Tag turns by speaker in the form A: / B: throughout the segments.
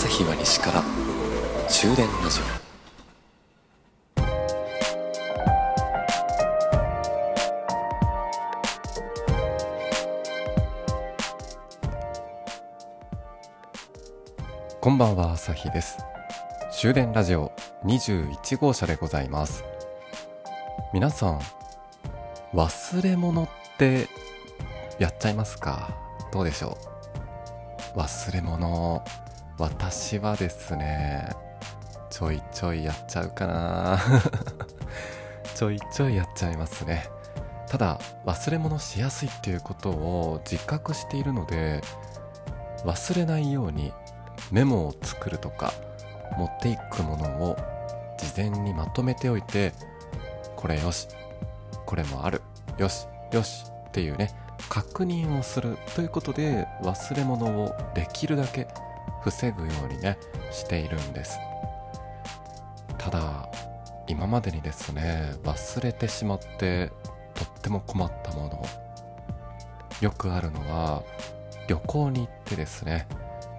A: 朝日は西から終電ラジオこんばんは朝日です。終電ラジオ21号車でございます。皆さん忘れ物ってやっちゃいますか？どうでしょう？忘れ物私はですねちょいちょいやっちゃうかな。ちょいちょいやっちゃいますね。ただ忘れ物しやすいっていうことを自覚しているので忘れないようにメモを作るとか持っていくものを事前にまとめておいてこれよしこれもあるよしよしっていうね確認をするということで忘れ物をできるだけ防ぐようにねしているんです。ただ今までにですね忘れてしまってとっても困ったもの。よくあるのは旅行に行ってですね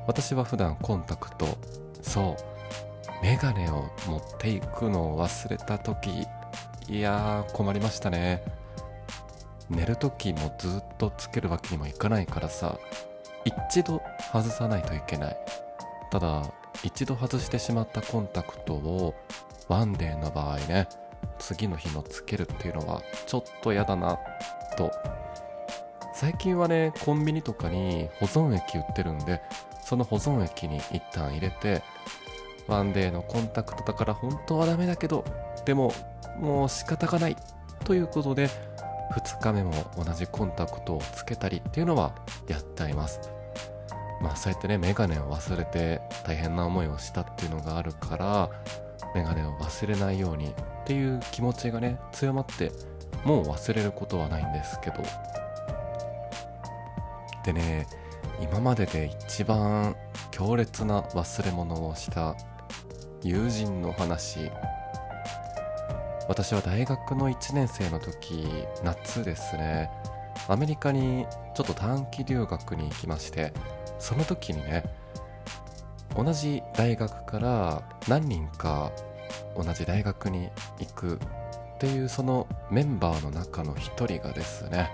A: 私は普段コンタクトそうメガネを持っていくのを忘れた時いやー困りましたね。寝る時もずっとつけるわけにもいかないからさ一度外さないといけない。ただ一度外してしまったコンタクトをワンデーの場合ね次の日もつけるっていうのはちょっと嫌だなと。最近はねコンビニとかに保存液売ってるんでその保存液に一旦入れてワンデーのコンタクトだから本当はダメだけどでももう仕方がないということで2日目も同じコンタクトをつけたりっていうのはやってあります。まあそうやってねメガネを忘れて大変な思いをしたっていうのがあるからメガネを忘れないようにっていう気持ちがね強まってもう忘れることはないんですけど。でね今までで一番強烈な忘れ物をした友人の話。私は大学の1年生の時夏ですねアメリカにちょっと短期留学に行きましてその時にね同じ大学から何人か同じ大学に行くっていうそのメンバーの中の一人がですね、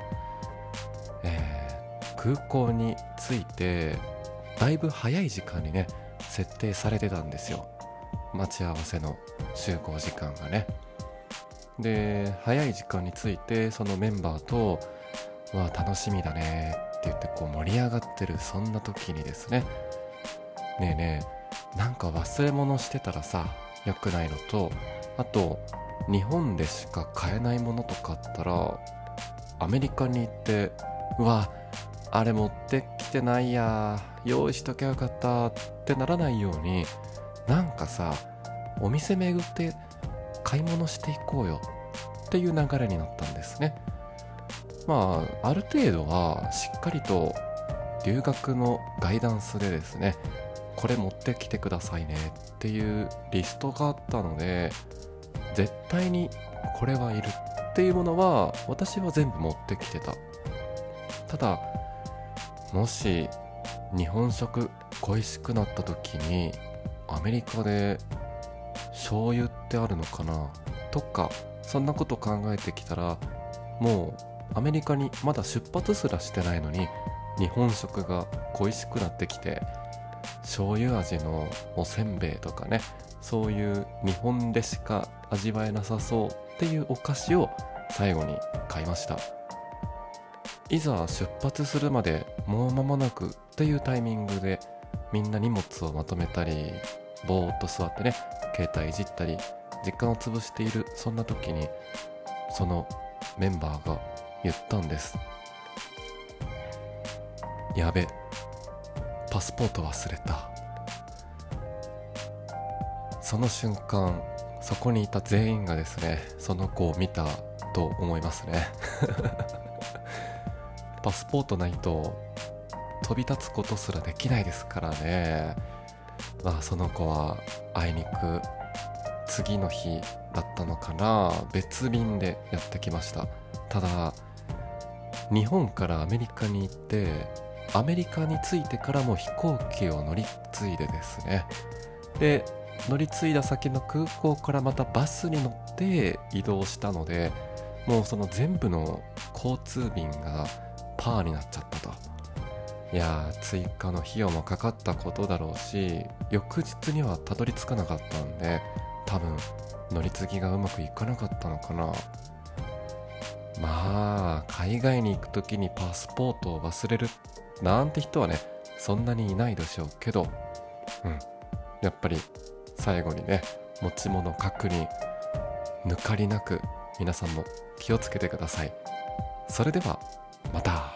A: えー、空港に着いてだいぶ早い時間にね設定されてたんですよ。待ち合わせの集合時間がね。で早い時間についてそのメンバーと「わあ楽しみだね」っ言ってこう盛り上がってるそんな時にですね。ねえねえなんか忘れ物してたらさ良くないのとあと日本でしか買えないものとかあったらアメリカに行ってうわあれ持ってきてないや用意しときゃよかったってならないようになんかさお店巡って買い物していこうよっていう流れになったんですね。まあある程度はしっかりと留学のガイダンスでですねこれ持ってきてくださいねっていうリストがあったので絶対にこれはいるっていうものは私は全部持ってきてた。ただもし日本食恋しくなった時にアメリカで醤油ってあるのかなとかそんなこと考えてきたらもうアメリカにまだ出発すらしてないのに日本食が恋しくなってきて醤油味のおせんべいとかねそういう日本でしか味わえなさそうっていうお菓子を最後に買いました。いざ出発するまでもう間もなくっていうタイミングでみんな荷物をまとめたりぼーっと座ってね携帯いじったり時間を潰しているそんな時にそのメンバーが言ったんです。やべ。パスポート忘れた。その瞬間そこにいた全員がですねその子を見たと思いますね。パスポートないと飛び立つことすらできないですからね。まあその子はあいにく次の日だったのかな。別便でやってきました。ただ日本からアメリカに行ってアメリカに着いてからも飛行機を乗り継いでですね。で乗り継いだ先の空港からまたバスに乗って移動したのでもうその全部の交通便がパーになっちゃったと。いや追加の費用もかかったことだろうし翌日にはたどり着かなかったんで多分乗り継ぎがうまくいかなかったのかな。まあ海外に行く時にパスポートを忘れるなんて人はねそんなにいないでしょうけど。うん。やっぱり最後にね持ち物確認抜かりなく皆さんも気をつけてください。それではまた。